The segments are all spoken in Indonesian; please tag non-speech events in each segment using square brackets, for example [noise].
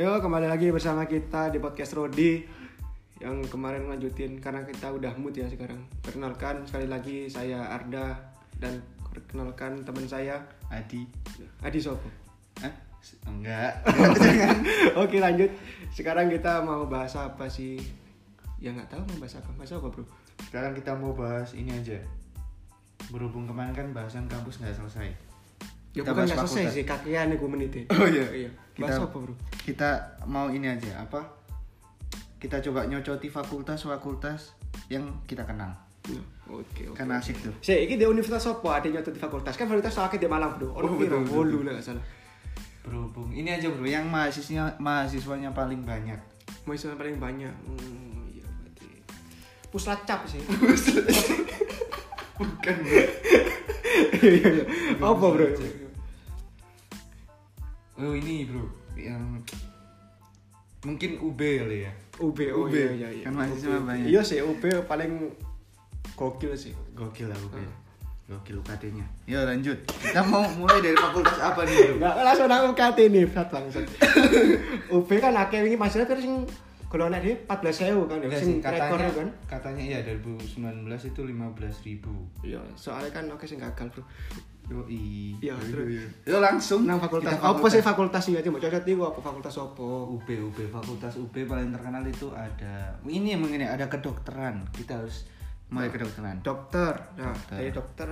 Yo kembali lagi bersama kita di podcast Rodi yang kemarin lanjutin karena kita udah mood ya sekarang. Perkenalkan sekali lagi saya Arda dan perkenalkan teman saya Adi. Adi Sopo. Hah? Enggak. [laughs] Oke lanjut. Sekarang kita mau bahas apa sih? Ya nggak tahu mau bahas apa. Bahas apa bro? Sekarang kita mau bahas ini aja. Berhubung kemarin kan bahasan kampus nggak selesai. Ya Kita bukan nggak selesai sih kakian gue menitin. Oh iya. iya. Bahas Kita- apa bro? Kita mau ini aja apa? Kita coba nyocoti fakultas-fakultas yang kita kenal. Nah, Oke oke. Kan asik tuh. Si, ini di universitas apa? Ada di fakultas kan fakultas sakit di Malang bro. Oh, betul, betul. lah salah. Berhubung ini aja bro, yang mahasiswanya mahasiswanya paling banyak. Mahasiswa paling banyak. Hmm, iya berarti. Puslacap sih. [laughs] Bukan bro. [laughs] Iya iya. Apa bro? Oh ini bro, yang mungkin UB kali ya. UB, oh UB. iya iya iya. Kan mahasiswa banyak. Iya sih UB paling gokil sih. Gokil lah UB. Ah. Gokil UKT-nya. Ya lanjut. Kita mau mulai dari fakultas apa nih bro? Enggak langsung nang UKT nih, Fat langsung. [laughs] UB kan akeh wingi mahasiswa terus sing golongan dia 14.000 kan ya. Sing katanya, kan. katanya iya 2019 itu 15 ribu. Iya, soalnya kan oke sing gagal, Bro. Yoi. Iya, terus. Yo langsung Nang fakultas Kita apa sih fakultas sih aja mau cocok iku apa fakultas apa? UB UB fakultas UB paling terkenal itu ada ini yang mengenai ada kedokteran. Kita harus mulai kedokteran. dokter nah Dokter. dari dokter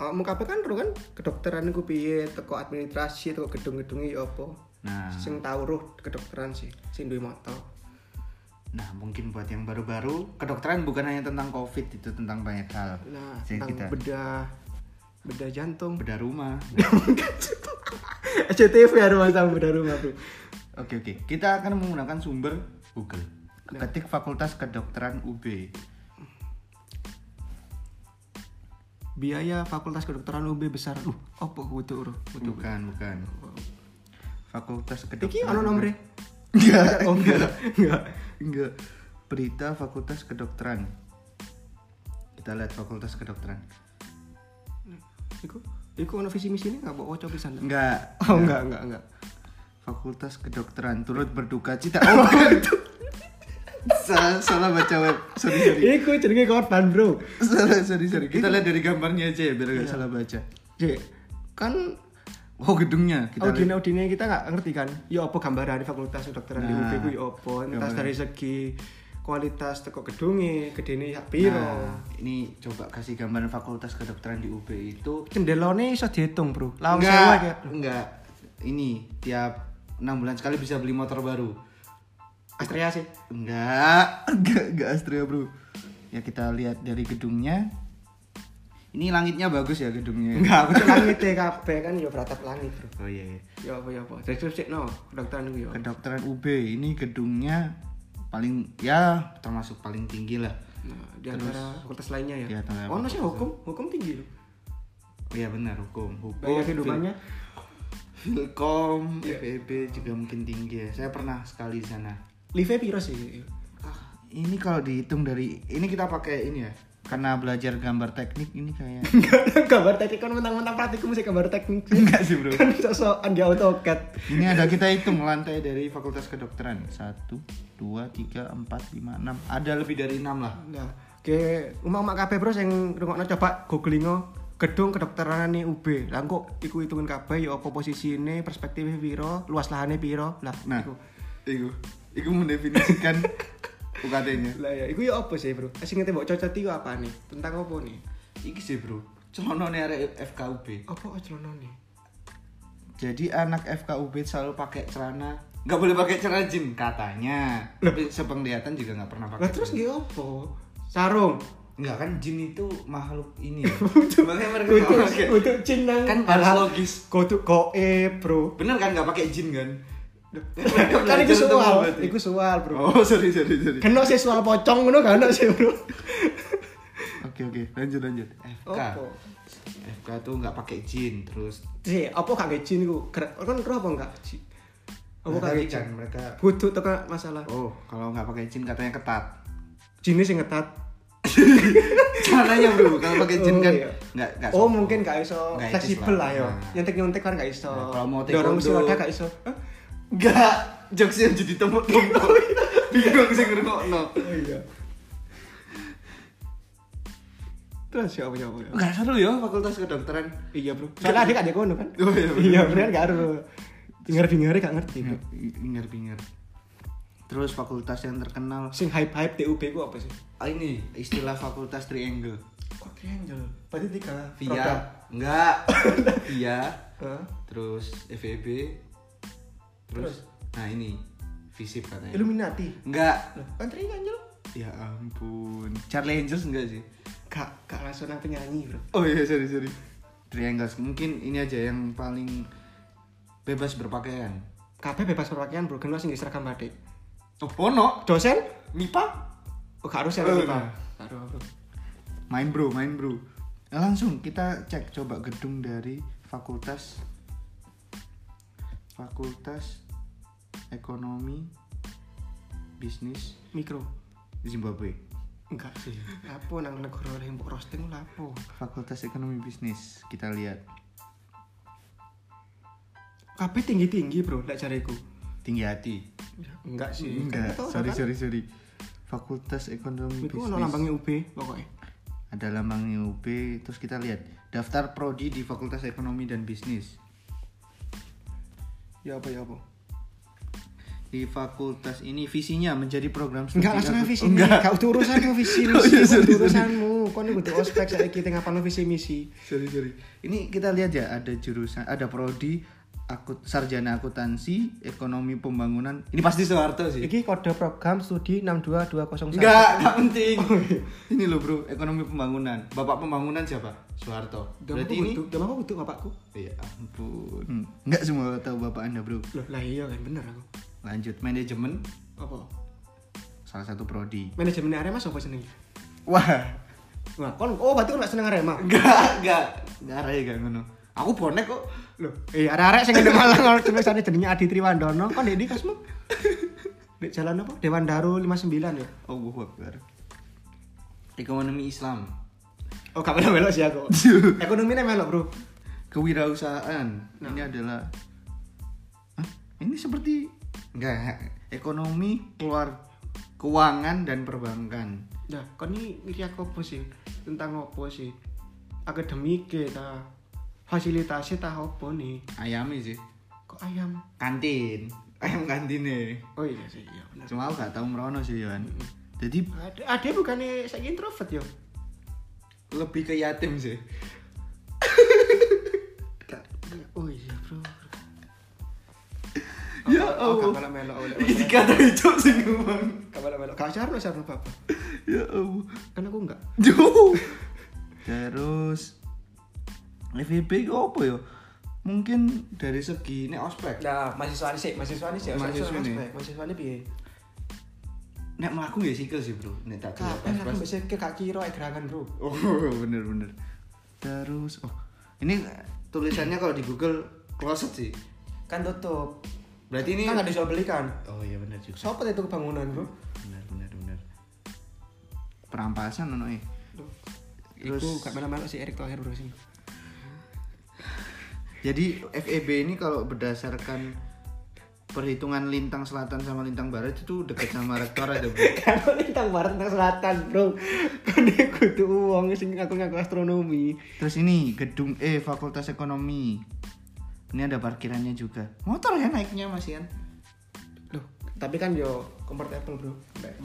oh, muka apa kan kan kedokteran iku piye teko administrasi teko gedung-gedungi ya apa Nah, sing tau roh kedokteran sih sing duwe moto nah mungkin buat yang baru-baru kedokteran bukan hanya tentang COVID itu tentang banyak hal. nah Jadi tentang kita bedah bedah jantung bedah rumah. [laughs] SCTV ya rumah sama bedah rumah bro Oke oke, kita akan menggunakan sumber Google. Nah. Ketik Fakultas Kedokteran UB. biaya fakultas kedokteran UB besar uh apa butuh butuh Bukan bukan. Fakultas iki Kedokteran. ono nomornya Enggak, [laughs] oh enggak enggak enggak. Berita Fakultas Kedokteran. Kita lihat Fakultas Kedokteran. Iku iku ono visi misi ini nggak bawa coba pisan Enggak. oh enggak enggak enggak Fakultas Kedokteran turut berduka cita. Oh, [laughs] bukan. salah, salah baca web. Sorry sorry. iku jenenge korban bro salah sorry sorry. Kita lihat dari gambarnya aja ya biar nggak salah baca. J kan Oh gedungnya kita lihat. Audine audine kita nggak ngerti kan ya apa gambaran di fakultas kedokteran di UB Nah, ku ya apa entah dari segi kualitas teko gedunge gedene sak piro Nah, ini coba kasih gambaran Fakultas Kedokteran di UB itu cendelone iso dihitung bro langsung enggak, enggak. Ini tiap enam bulan sekali bisa beli motor baru. Astrea sih Enggak, [laughs] enggak, enggak Astrea bro. Ya kita lihat dari gedungnya. Ini langitnya bagus ya gedungnya. enggak aku langit ya kabeh kan ya beratap langit bro Oh iya. iya. ya apa ya apa deskripsi no kedokteran ya Kedokteran UB ini gedungnya paling ya termasuk paling tinggi lah. nah, di antara fakultas lainnya ya antara oh fakultas hukum hukum tinggi loh Oh iya benar hukum. Hukum. banyak kehidupannya Filkom, Iya. FEB juga mungkin tinggi ya. Saya pernah sekali di sana. live piro sih Ah, ini kalau dihitung dari ini kita pakai ini ya. Karena belajar gambar teknik ini kayak [laughs] gambar teknik kan mentang-mentang praktikum sih gambar teknik sih. Enggak sih, bro. Kan sosokan di AutoCAD. Ini ada kita hitung lantai dari Fakultas Kedokteran. 1 2 3 4 5 6. Ada lebih dari 6 lah. Nah, ke rumah mak kabeh bro sing rungokno coba googling gedung kedokteran nih UB. Lah kok iku hitungan kabeh ya apa posisine, perspektifnya piro, luas lahane piro. Lah Nah, iku. iku iku mendefinisikan [laughs] UKT-nya. Lah ya iku ya apa sih, Bro? Sing ngete mbok cocok iku apa nih? Tentang apa nih? Iki sih, Bro. Celonone arek FKUB. Apa celana nih? Jadi anak FKUB selalu pakai celana nggak boleh pakai celana jin katanya. Tapi sepenglihatan juga nggak pernah pakai. Lah terus nggih apa? Sarung. Enggak kan jin itu makhluk ini [laughs] ya. Makanya mereka Untuk pakai. untuk nang Kan harus logis. Kudu goe, Bro. Bener kan nggak pakai jin kan? Kan iku belajar soal, iku soal, Bro. Oh, sorry sorry sorry. Kena sih soal pocong ngono kan sih, Bro. Oke oke, lanjut lanjut. FK. Apa? FK tuh nggak pakai jin terus. Si, apa gak ngejin iku? Keren- Kan roh apa enggak? Apa Mereka gak kan ngejin? mereka. Kudu teka masalah. Oh, kalau nggak pakai jin katanya ketat. Jenis yang ketat. [laughs] Caranya bro, kalau pakai jin Oh, kan iya. nggak nggak. Oh, mungkin gak iso Nggak etis fleksibel lah lah. ya. Nah. Nyontek-nyontek kan gak iso. Nah, kalau mau dorong taekwondo- si roda gak iso. Enggak, jokes yang jadi tembok-tembok. Bingung sih ngrungokno. Oh iya. Terus siapa siapa ya? Enggak seru ya fakultas kedokteran. Iya bro. Soalnya adik adik kono kan. Oh, iya, bener. Iya bener gak ada. Dengar dengar gak ngerti. bro. Pinggir-pinggir. Terus fakultas yang terkenal Sing hype hype TUB ku apa sih? ah, ini istilah fakultas triangle. Kok triangle? Berarti tiga. Via enggak. [laughs] Via terus FEB terus, nah ini visip katanya. Illuminati. Enggak. Loh, kan triangle. Ya ampun. Charlie Angels enggak sih? Kak, kak langsung penyanyi bro. Oh iya sorry sorry. Triangles mungkin ini aja yang paling bebas berpakaian. Kabeh bebas berpakaian bro, kan sing seragam batik. Oh ono Dosen? MIPA Oh gak harus ya Oh, Pak. iya. Main bro main bro. Nah, langsung kita cek coba gedung dari fakultas fakultas ekonomi bisnis Mikro. Zimbabwe. Enggak sih. Apa nang negara yang mbok roasting lho apa? Fakultas ekonomi bisnis kita lihat Kabeh tinggi-tinggi bro, lek jareku. tinggi hati. Enggak sih. Enggak, Kan itu sorry kan- sorry sorry. Fakultas ekonomi Iku bisnis. ono lambangnya UB pokoknya. ada lambangnya UB terus kita lihat daftar prodi di Fakultas Ekonomi dan Bisnis Ya apa ya apa? di fakultas ini visinya menjadi program Enggak langsung visi Oh, enggak Gak utuh urusanmu [laughs] visi Oh, misi. iya, utuh sorry. urusanmu. Kau nih butuh ospek saya kita ngapain visi misi. sorry sorry ini kita lihat ya ada jurusan ada prodi akut sarjana akuntansi ekonomi pembangunan ini pasti Soeharto sih Iki kode program studi 62201. enggak [laughs] enggak penting ini loh bro ekonomi pembangunan bapak pembangunan siapa Soeharto berarti ini Udah mau butuh bapakku. ya ampun enggak semua tahu bapak anda bro Loh, lah iya kan bener aku. lanjut manajemen Apa? salah satu prodi Manajemen Arema sapa seneng? wah Wah, kon oh berarti kon gak seneng Arema. Enggak, enggak. Enggak arek gak ngono. Aku bonek kok. Loh, eh arek-arek sing ngene Malang ono tulisane jenenge Adi Triwandono, kon ndek ndi kasmu? Di jalan apa? Dewan Daru 59 ya. Allahu Akbar. Ekonomi Islam. Oh, gak melok melok sih aku. [laughs] Ekonominya melok, Bro. Kewirausahaan. Nah. Ini adalah Hah? Ini seperti enggak ekonomi keluar keuangan dan perbankan. Nah, kon ini ngiri aku apa sih? Tentang apa sih? Akademik ta fasilitasnya ta apa nih? Ayamnya sih. Kok ayam? Kantin. Ayam kantin nih. Oh iya sih, iya benar. Cuma aku gak tahu merono sih Yohan. Jadi Ada ada bukannya saya introvert yo. lebih ke yatim sih. Gak- Oh iya, Bro. Ya Oh, Allah. melok. Iki kata itu sih ngomong. Melok melok. Gak sarno sarno apa Ya Allah. Kan aku enggak. Jauh. Terus FVP itu apa ya? Mungkin dari segi nek ospek. Nah, mahasiswa ini sih, mahasiswa ini sih, Mahasiswa ini. mahasiswa ini piye? Nek mlaku nggih sikil sih, Bro. Nek tak delok Kapan aku bisa ke kak kiro gerangan, Bro. Oh, [laughs] bener bener. Terus oh, ini tulisannya kalau di Google closet sih. Kan tutup. Berarti ini Kan nggak bisa belikan. Oh iya bener juga. Sopo itu kebangunan, Bro? Bener bener bener. Perampasan ono e. Terus Iku gak mana-mana si Erick Thohir, Bro sih. Jadi FEB ini kalau berdasarkan perhitungan lintang selatan sama lintang barat itu dekat sama rektor aja, Bro. [laughs] Kalau lintang barat tentang selatan, Bro. Kan dia kudu uang sing ngaku-ngaku astronomi. Terus ini gedung E Fakultas Ekonomi. Ini ada parkirannya juga. Motor ya naiknya Mas Ian. Loh, tapi kan yo comfortable, Bro.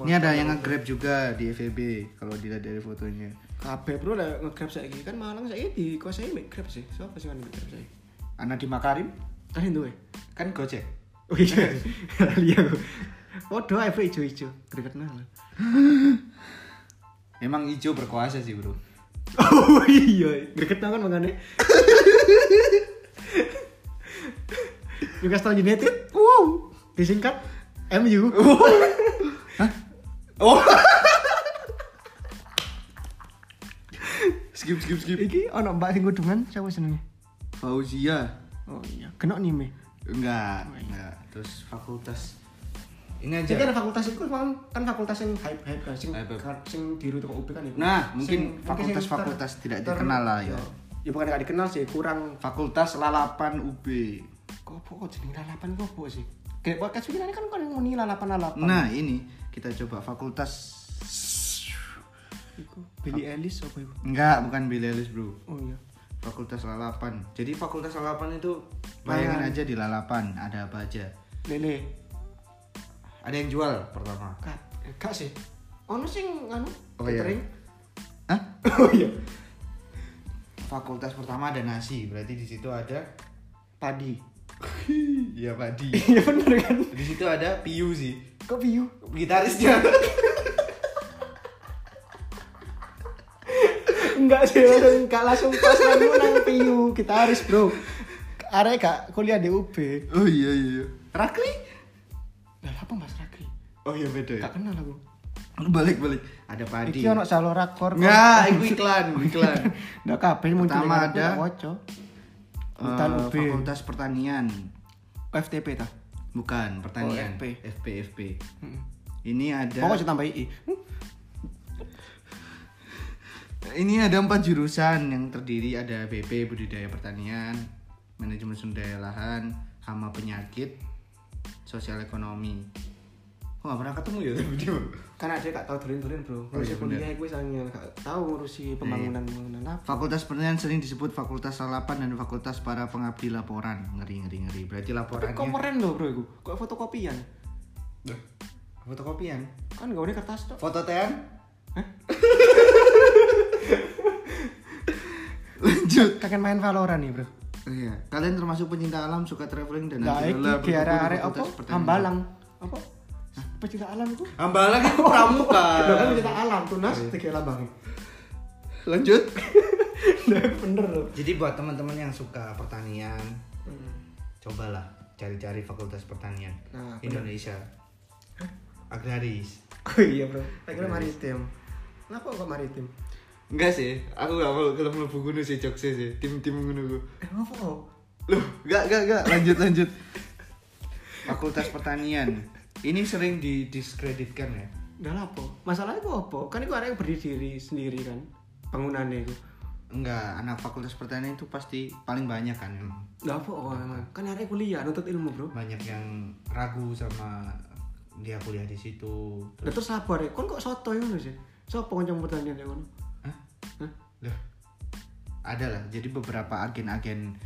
Ini ada yang nge-grab juga di FEB kalau dilihat dari fotonya. Kabeh, Bro, lah nge-grab saiki kan Malang saiki di kuasai mek grab sih. Siapa sih kan grab saiki? Anak di Makarim Kan itu kan Gojek. Oh iya, [laughs] lihat aku. Waduh, iPhone hijau-hijau, gregetnya lah. Emang hijau berkuasa sih, Bro. Oh iya, gregetnya kan makanya. Newcastle United, wow, disingkat MU. Oh. [laughs] skip skip skip. Iki ono mbak sing kudungan, siapa senengnya? Fauzia. Oh iya, kena anime. Enggak, enggak. Terus fakultas ini Jadi aja. kan fakultas itu kan kan fakultas yang hype hype kan, sing kan- sing diru toko UB kan itu. Nah, Sing- mungkin fakultas-fakultas ter- tidak ter- dikenal lah, ya. Ya bukan gak dikenal sih, kurang Fakultas Lalapan UB. kok kok jeneng lalapan kok apa sih? kayak podcast ini kan kan muni lalapan lalapan Nah, ini kita coba fakultas Billy Ellis apa itu Enggak, bukan Billy Ellis, Bro. oh iya Fakultas lalapan. Jadi fakultas lalapan itu bayangin Bayang. aja di lalapan ada apa aja. lele Ada yang jual pertama. kak kak sih ono sing anu Oh, iya. catering. Hah? [laughs] oh iya Fakultas pertama ada nasi, berarti di situ ada padi [laughs] Iya, padi. iya bener kan di situ ada Piu sih. kok piu Gitarisnya. [laughs] enggak sih langsung enggak langsung pas langsung nang piu gitaris bro arek kak kuliah di UB oh iya iya. Rakli? lah apa mas Rakri Oh iya beda ya. gak kenal aku Balik balik. Ada padi. iki ono salo rakor Enggak, itu iklan, iklan. [laughs] Ndak kabeh muncul Pertama ada- nggak waca. Hutan Eh, UB. Fakultas Pertanian. FTP ta. Bukan, pertanian. Oh, FP. FP FP. Heeh. Ini ada Pokoknya tambah I. Ini ada empat jurusan yang terdiri ada BP budidaya pertanian, manajemen sumber daya lahan, hama penyakit, sosial ekonomi. Kok gak pernah ketemu ya tapi [laughs] dia? Kan ada gak tau durin-durin, Bro. Oh, Ngurusi iya, kuliah gue sangat gak tahu ngurusi pembangunan-pembangunan apa. Fakultas pertanian sering disebut fakultas lalapan dan fakultas para pengabdi laporan. Ngeri ngeri ngeri. Berarti Tapi laporannya. keren loh, Bro, iku. Kok fotokopian? Fotokopian. Kan gak kertas tok. Foto tean? [laughs] Lanjut. Kakek main Valorant nih, Bro. Iya. Kalian termasuk pencinta alam, suka traveling dan Nah, adalah di arek-arek apa? Hambalang. Apa? Pecinta alam itu? Hambalang itu pramuka. [laughs] Kan pecinta alam, tunas tiga lambang. Lanjut. [laughs] Nah, bener loh. Jadi buat teman-teman yang suka pertanian, cobalah cari-cari fakultas pertanian Nah, bener. Indonesia. Agraris. [laughs] Oh iya, Bro. Kira maritim. Kenapa kok maritim? Enggak sih, aku gak mau kalau mlebu gunung sih jokse sih, tim-tim ngono ku. Eh, apa kok? Loh, enggak enggak enggak, lanjut lanjut. Fakultas pertanian. Ini sering didiskreditkan ya. Udah apa? Masalahnya itu apa? Kan itu ada yang berdiri sendiri kan bangunannya itu. Enggak, anak fakultas pertanian itu pasti paling banyak kan emang. Udah apa kok emang? Kan ada yang kuliah nuntut ilmu bro. Banyak yang ragu sama dia kuliah di situ. Lah terus sabar ya. Kon kok soto ngono sih? Sopo kanca pertanian yang ngono? Loh. Ada lah. Jadi beberapa agen-agen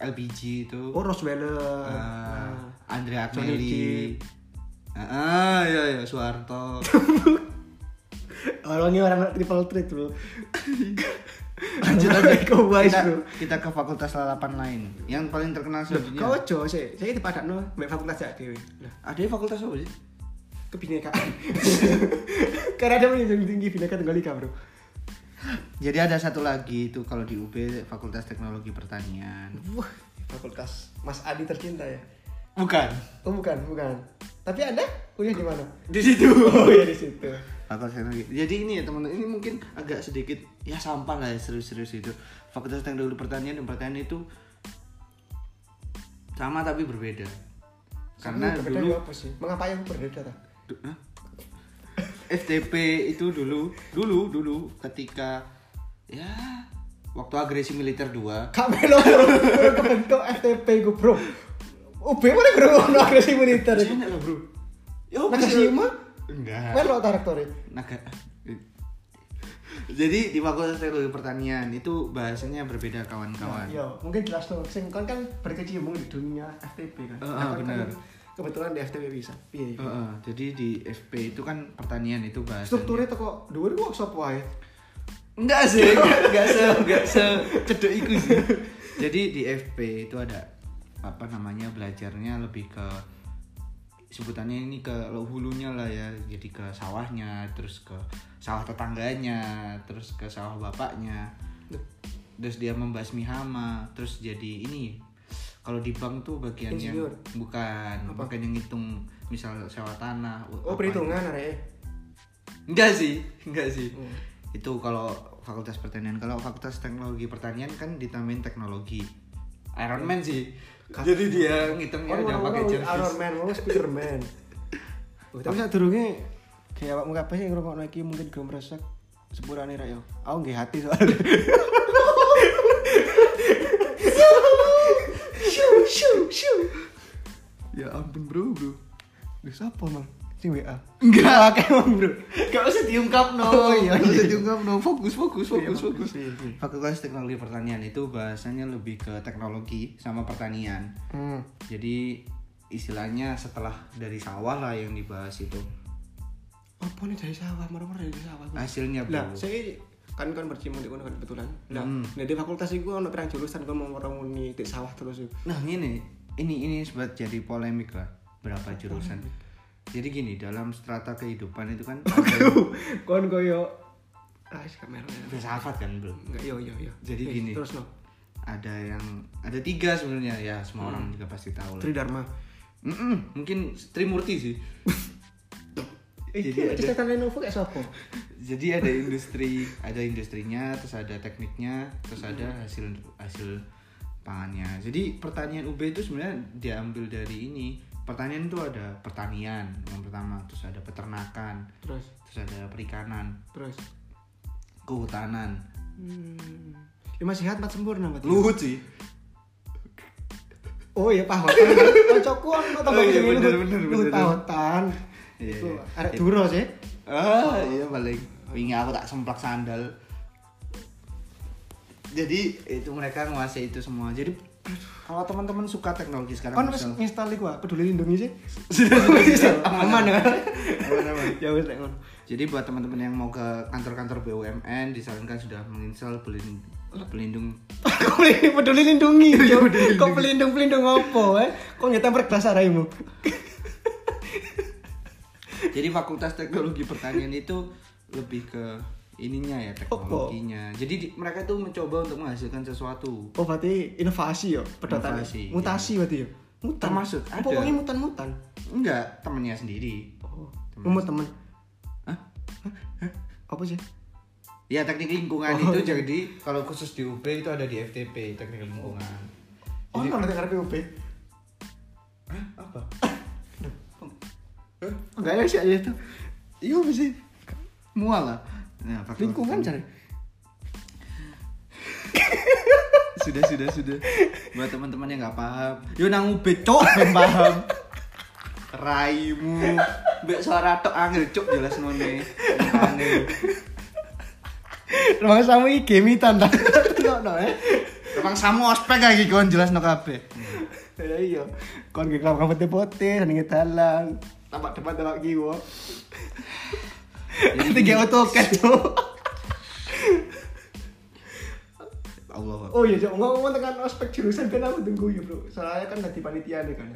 LPG itu Oh Roswell. eh, Andre Johnny Agnelli. Ah, iya iya Soeharto. [laughs] Orangnya orang triple threat bro. [laughs] lanjut lanjut Kau wise kita, bro. kita ke fakultas lalapan lain yang paling terkenal sedunia Kau ojo sih. Saya di Padakno, mbak fakultas ya dewi. Lah, ada fakultas apa sih kebinekaan. [laughs] Karena ada menjunjung tinggi bineka tunggal ika bro. Jadi ada satu lagi itu kalau di UB fakultas teknologi pertanian Wah, fakultas Mas Adi tercinta ya. bukan Oh bukan, bukan. Tapi anda kuliah di mana? di situ Oh iya di situ. fakultas teknologi jadi ini ya teman-teman ini mungkin agak sedikit ya sampah lah ya serius-serius itu fakultas teknologi pertanian dan pertanian itu sama tapi berbeda karena Berbeda dulu apa sih? Mengapa yang berbeda Hah? FTP itu dulu dulu dulu ketika ya waktu agresi militer 2 Kak Melo [laughs] bro, bro kebentuk FTP gue bro. UB mana bro agresi militer itu? Enak bro ya Nakashima? enggak Melo direktori. naga jadi di fakultas teknologi pertanian itu bahasanya berbeda kawan-kawan Yo, mungkin jelas tuh. Sing kon kan berkecimpung di dunia FTP kan. Eh, Nah, eh, kon bener. kan Kebetulan di FTP bisa. Iya. iya. Heeh, jadi di FP itu kan pertanian itu bahasanya Strukturnya tuh kok dua workshop wae. Enggak sih, enggak, enggak se enggak se cedek iku sih. Jadi di FP itu ada apa namanya belajarnya lebih ke sebutannya ini ke hulunya lah ya. Jadi ke sawahnya, terus ke sawah tetangganya, terus ke sawah bapaknya. Terus dia membasmi hama, terus jadi ini kalau di bank tuh bagian yang Insinyur. bukan, bukan yang ngitung misal sewa tanah. Oh, apa perhitungan arek. Enggak sih, [laughs] enggak sih. Hmm. Itu kalau fakultas pertanian, kalau fakultas teknologi pertanian kan ditambahin teknologi. Iron Man sih. Jadi dia ngitungnya udah pakai Iron jervis. Man, mau Spiderman. Oh, [laughs] tapi saat durunge kayak awakmu kabeh sing ngrungokno iki mungkin gelem resek sepurane ra yo. Aku nggih hati soalnya. [laughs] bro bro Duh, siapa mang sing WA Enggak. kayak mang bro Gak usah diungkap no. Oh, iya, Gak usah iya. diungkap no. Fokus, fokus, Iya, fokus, fokus. iya, iya. Fakultas Teknologi Pertanian itu bahasanya lebih ke teknologi sama pertanian. hmm. Jadi istilahnya setelah dari sawah lah yang dibahas itu. apa nih dari sawah marah-marah dari sawah Hasilnya bro. lah saya kan kan bercimun di kono kan kebetulan lah Hmm. nah di fakultas itu ono perang jurusan kan mau orang muni di sawah terus Nah ini, ini ini sebab jadi polemik lah. Berapa jurusan? Jadi gini dalam strata kehidupan itu kan [laughs] kon koyo ah kamera filsafat kan bro. enggak yo yo yo Jadi Eh, gini. terus no Ada yang ada tiga sebenarnya ya semua orang juga pasti tahu lah. Tridharma Mm-mm, mungkin Trimurti sih. [laughs] jadi Jadi ada Lenovo kayak siapa [laughs] Jadi ada industri, ada industrinya, terus ada tekniknya, terus ada hasil hasil pangannya. Jadi pertanian UB itu sebenarnya diambil dari ini. Pertanian itu ada pertanian yang pertama, terus ada peternakan, terus terus ada perikanan, terus kehutanan. hmm. lima sehat empat sempurna berarti Luhut sih. oh iya paham kocokku Oh tambah iya, sing bener, lu- bener, lu bener. tautan Iya, Itu iya. arek duro sih Ah, iya paling. Wingi aku tak semplak sandal. Jadi itu mereka menguasai itu semua. Jadi kalau teman-teman suka teknologi sekarang kan wis misal- install iku ah, peduli lindungi sih. Sudah sudah sudah aman ya aman-aman. ya wis ngono. Jadi buat teman-teman yang mau ke kantor-kantor BUMN disarankan sudah menginstal pelin- pelindung Kok pelindung- [laughs] peduli lindungi kok pelindung pelindung apa eh? Kok ngetempel kelas araimu Jadi Fakultas Teknologi Pertanian itu lebih ke ininya ya teknologinya. Jadi di- mereka tuh mencoba untuk menghasilkan sesuatu. oh berarti inovasi ya pedotan Inovasi, mutasi berarti ya mutan Termasuk, apa ada. pokoknya mutan mutan Enggak, temennya sendiri. oh umur teman Hah? apa sih Ya teknik lingkungan Oh. itu jadi kalau khusus di UB itu ada di FTP teknik lingkungan. oh kalau dengar PUB Hah? Apa? enggak ada sih aja itu Iya sih? Mual lah. Nah, Fakultas lingkungan cari [laughs] sudah sudah sudah buat teman-teman yang nggak paham yo nang ube cok ben paham raimu mbek suara tok angel cok jelas none Makane. Rumah sama iki gemitan ta. No no eh. Emang sama ospek lagi kon jelas no kabeh Ya iya. Kon ge kamu pote-pote ning dalan. Tampak depan tampak kiwa. Tiga AutoCAD tuh. Allah Oh iya, Cok. ngomong tekan ospek jurusan kan aku tunggu ya, Bro. Soalnya kan dadi panitia nih kan.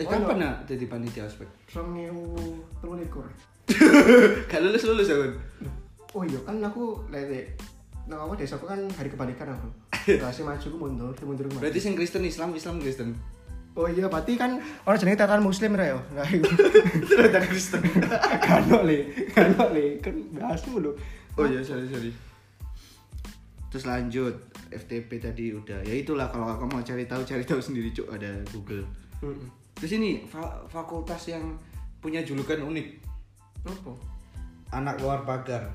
eh kapan nak jadi panitia ospek Songewu telulikur. [laughs] gak lulus lulus ya kon Oh iya kan aku lele. Nah, apa desa aku kan hari kebalikan aku. [laughs] Kasih maju ku mundur, mundur berarti sing Kristen Islam Islam Kristen Oh iya, berarti kan orang jenenge tatan muslim ra yo. Nah, [laughs] iku. ternyata Kristen [laughs] kan le, kan le, kan bahas mulu. oh iya sorry sorry terus lanjut FTP tadi udah ya itulah kalau kamu mau cari tahu cari tahu sendiri cuk ada Google Heeh. terus ini fa- fakultas yang punya julukan unik Apa? anak luar pagar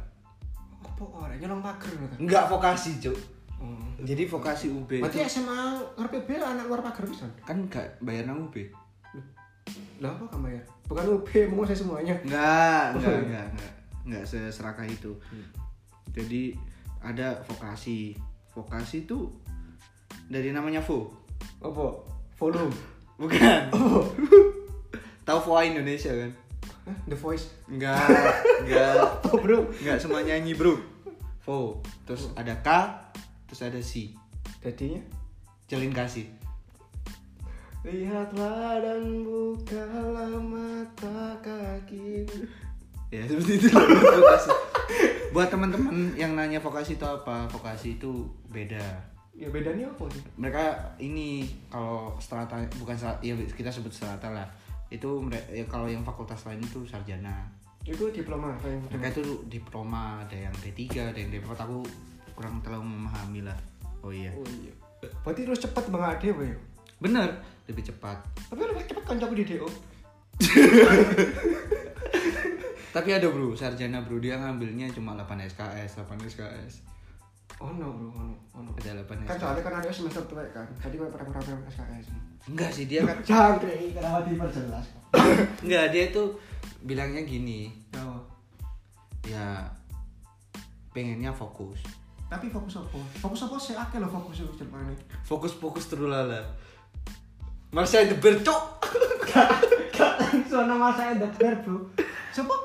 Apa orang nyolong pager ngono ta? enggak vokasi cuk Oh. jadi vokasi UB Berarti itu SMA bela anak luar pagar pisan. kan enggak bayar nang UB Lah apa kamu ya? Bukan UB mau saya semuanya. enggak Oh, [laughs] enggak enggak enggak enggak seserakah itu jadi ada vokasi vokasi itu dari namanya vo Apa? Volume. [laughs] bukan [laughs] tahu voa Indonesia kan Hah? The Voice. enggak enggak Apa, Bro? enggak semua nyanyi bro vo terus ada K terus ada C Jadinya jalin kasih. Lihatlah dan bukalah mata kaki. ya seperti itu. Vokasi [laughs] buat teman-teman yang nanya vokasi itu apa vokasi itu beda. Ya bedanya apa sih? mereka ini kalau strata bukan strata, ya kita sebut strata lah. Itu ya, kalau yang fakultas lain itu sarjana. Itu diploma apa yang mereka itu diploma ada yang D3 ada yang D4 aku kurang terlalu memahami lah. Oh iya. Oh iya. Berarti terus cepet banget dia, ya? bener lebih cepat. Tapi lebih cepet kancaku di DO. [laughs] tapi ada bro sarjana bro. Dia ngambilnya cuma 8 SKS 8 SKS ono bro ono ono Ada 8 kan soalnya kan ada semester tua kan. Tadi gue pernah pernah SKS Enggak sih dia kan jangan kenapa diperjelas [coughs] enggak dia tuh bilangnya gini, oh. ya pengennya fokus. Tapi fokus apa? Fokus apa sih? Akeh lo fokus itu Jepang ini Fokus-fokus terus lala. Masa itu bercok. langsung nama saya dokter bro. Siapa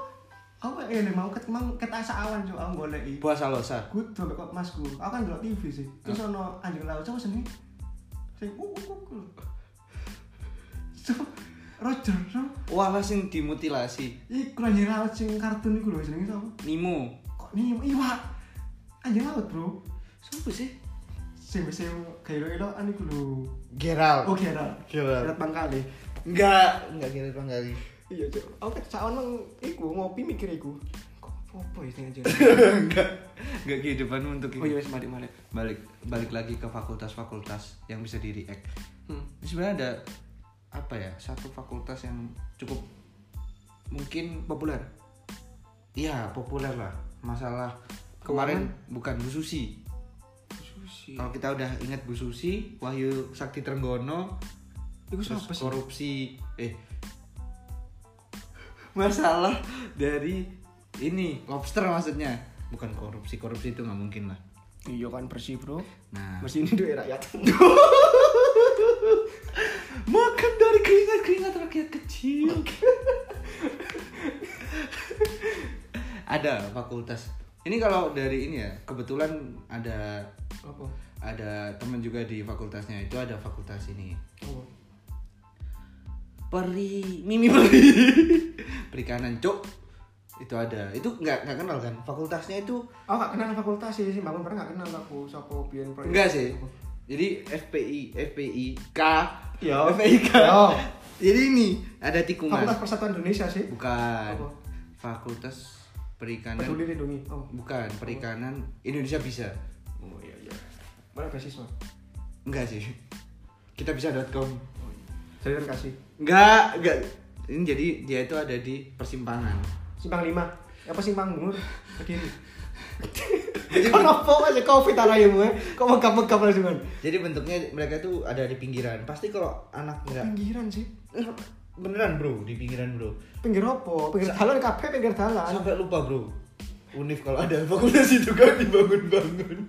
apa ini mau ket mau ket asa awan so aku boleh i Puasa losa. kudu kok masku aku kan delok TV sih. Terus ono anjing laut siapa sini. Sing uh uh uh so Roger so Walah sing dimutilasi. iku anjing laut sing kartun iku lho jenenge sapa? Nemo. kok nih iwak anjing laut bro Siapa sih? sing sing kayak elo-eloan iku lho Gerald. oh kira Gerald. kira bangkali Enggak, enggak kira kali. iya cok aku kan saat nang iku ngopi mikir iku kok apa ya aja enggak. Enggak kehidupanmu untuk oh iya wis balik balik balik balik lagi ke fakultas-fakultas yang bisa di react. hmm. Ini sebenarnya ada apa ya? Satu fakultas yang cukup mungkin populer iya populer lah. Masalah? Kemarin bukan Bu Susi. sushi Kalau kita udah ingat Bu Susi, Wahyu Sakti Trenggono, terus siapa sih? korupsi eh [laughs] masalah dari ini lobster maksudnya. Bukan korupsi korupsi itu nggak mungkin lah. Iya kan bersih bro. Nah. Bersih ini duit rakyat. [laughs] Makan dari keringat keringat rakyat kecil. Ada fakultas ini kalau dari ini ya kebetulan ada apa? ada teman juga di fakultasnya itu ada fakultas ini. Oh. peri mimi peri. [laughs] Perikanan cok itu ada. Itu nggak nggak kenal kan? Fakultasnya itu oh gak kenal fakultas sih sih bangun pernah gak kenal aku siapa biar proyek enggak sih. Jadi FPI FPI K. Yo. FPI K. Yo. jadi ini ada tikungan. Fakultas persatuan Indonesia sih. Bukan. Apa? fakultas perikanan peduli lindungi. Oh. Bukan perikanan Indonesia bisa. Oh iya iya. Mana beasiswa enggak sih. Kita bisa.com jalan kasih. Enggak enggak. Ini jadi dia itu ada di persimpangan. Simpang lima. Apa simpang bungur kediri kok nopo aja covid anakmu ya kok megap megap langsung kan jadi bentuknya mereka tuh ada di pinggiran. Pasti kalau anak enggak pinggiran sih beneran bro di pinggiran bro. Pinggir apa pinggir jalan kafe pinggir jalan sampai lupa bro. Unif kalau ada fakultas itu kan dibangun-bangun.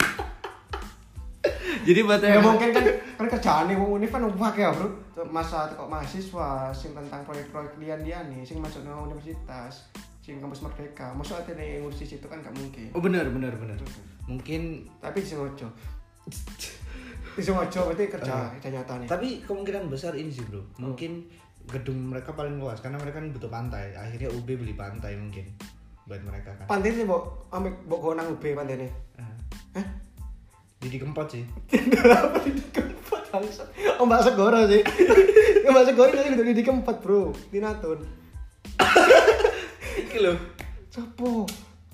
Jadi buat ya yang mungkin kan kan kerjaan nih wong univ kan wah ya bro. Masa kok mahasiswa sing tentang proyek-proyek lian dia nih sing masuk nang universitas sing kampus merdeka. Masuk ada nih ngurusi situ kan gak mungkin. Oh benar benar benar mungkin tapi di Sengojo berarti kerja kerja nyata nih tapi kemungkinan besar ini sih bro. Mungkin gedung mereka paling luas karena mereka kan butuh pantai akhirnya UB beli pantai mungkin buat mereka kan pantai sih mbok ambek mbok gonang UB pantai nih Ah. Hah? Didi Kempot sih di keempat bangsa? Oh Mbak Segoro sih. [laughs] Mbak Segoro nanti udah di keempat bro. Di Natun. iki loh Sopo?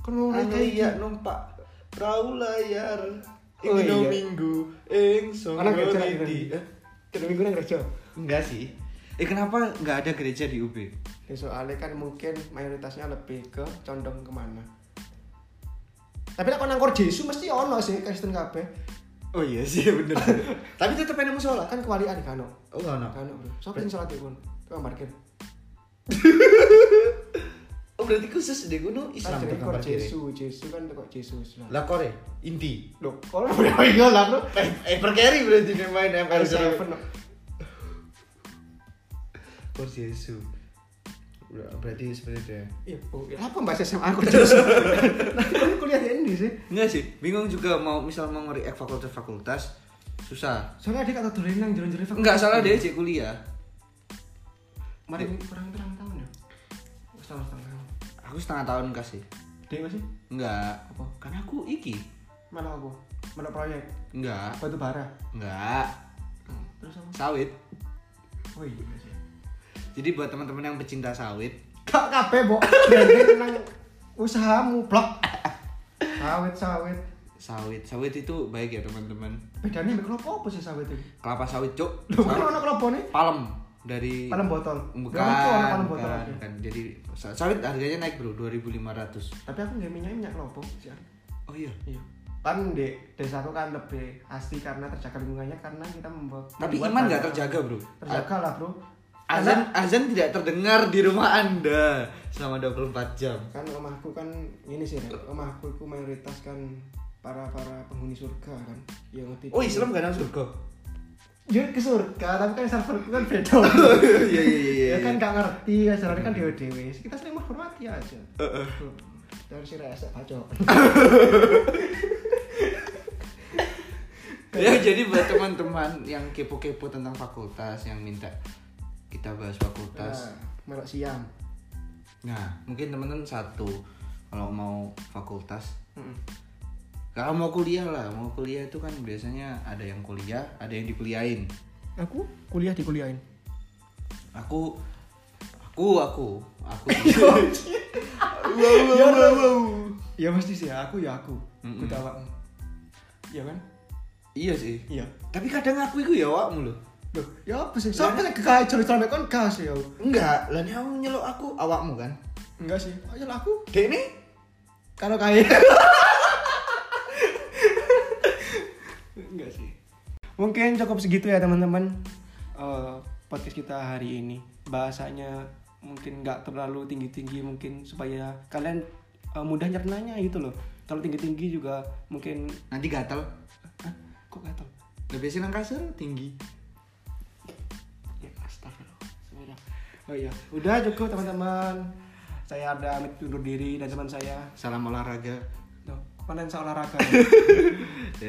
Mau mereka iya numpak perahu layar Oh, Iki iya. minggu ing songo Anak lagi? Eh, minggu nang gereja. Enggak sih eh kenapa nggak ada gereja di UB ya, soalnya kan mungkin mayoritasnya lebih ke condong ke mana tapi kalau nangkor Yesus, mesti ono sih Kristen kabeh Oh iya sih [laughs] bener. [laughs] Tapi tetep enak musola kan kewalian kan. Oh enggak ono. Kan bro. Sopo sing salat iku? Tukang parkir. [laughs] oh berarti khusus deh kuno kan Islam kan tukang parkir. Yesus, Yesus kan tukang Yesus. Lah kore inti. Loh, kore. Oh iya lah bro. Eh, eh perkeri berarti main MR7 kursi Yesu. Berarti seperti itu ya? Iya apa bahasa SMA aku [laughs] kuliah ini sih. Enggak sih bingung juga mau misal mau ngeri fakultas fakultas susah. Soalnya dia kata turin yang jalan-jalan fakultas? Enggak salah dia sih kuliah. Mari perang perang tahun ya? Setengah setengah tahun. Aku setengah tahun sih? dia masih? Enggak. Karena aku iki. Mana aku mana proyek? Enggak. Batu bara? Enggak. Hmm, terus sama sawit. Oh iya jadi buat teman-teman yang pecinta sawit, Kak kabeh, Bok. Nang usahamu blok. Sawit sawit. sawit, sawit itu baik ya teman-teman. Bedanya mbek klopo apa sih sawit itu? Kelapa sawit, Cuk. Lho kan ono klopo nih. Palem dari Palem botol. Bukan, palem botol. bukan, bukan. Jadi sa- sawit harganya naik, Bro, 2500. Tapi aku nggak minyak minyak klopo sih. Oh iya. Iya. kan di desaku kan lebih asli karena terjaga lingkungannya karena kita membuat Tapi membuat iman nggak terjaga bro. terjaga lah bro Azan azan tidak terdengar di rumah anda selama 24 jam. kan rumahku kan ini sih Rek. rumahku itu mayoritas kan para para penghuni surga kan yang ngerti Oh Islam gak ada surga? ya ke surga tapi kan serverku kan beda [laughs] Iya iya iya. ya kan gak ngerti ajarannya kan dewe dewe kita sering menghormati aja dari si resek bacok [laughs] ya jadi buat teman-teman yang kepo-kepo tentang fakultas yang minta kita bahas fakultas. nah, melok siang. Nah, mungkin teman-teman satu kalau mau fakultas. Mm. kalau mau kuliah lah mau kuliah itu kan biasanya ada yang kuliah ada yang dikuliahin. Aku kuliah di kuliahin aku aku aku. Aku [laughs] ya [laughs] ya mesti sih aku ya aku. Aku tahu awakmu. ya kan? Iya sih. Iya. Tapi kadang aku itu ya awakmu loh Loh, ya apa sih? Siapa yang kekaya jari celana kan gas ya? Enggak lah ini kamu nyeluk aku awakmu kan? Enggak sih. Ayo lah aku. Nih kalau kaya enggak sih. Mungkin cukup segitu ya teman-teman. Eh, podcast kita hari ini. Bahasanya mungkin nggak terlalu tinggi-tinggi mungkin supaya kalian eh, mudah nyernanya gitu loh. Kalau tinggi-tinggi juga mungkin nanti gatel. Hah? kok gatel? Lebih senang kasur tinggi oh iya. Udah cukup teman-teman. Saya ada amit undur diri dan teman saya. Salam olahraga. Kemarin saya olahraga [laughs]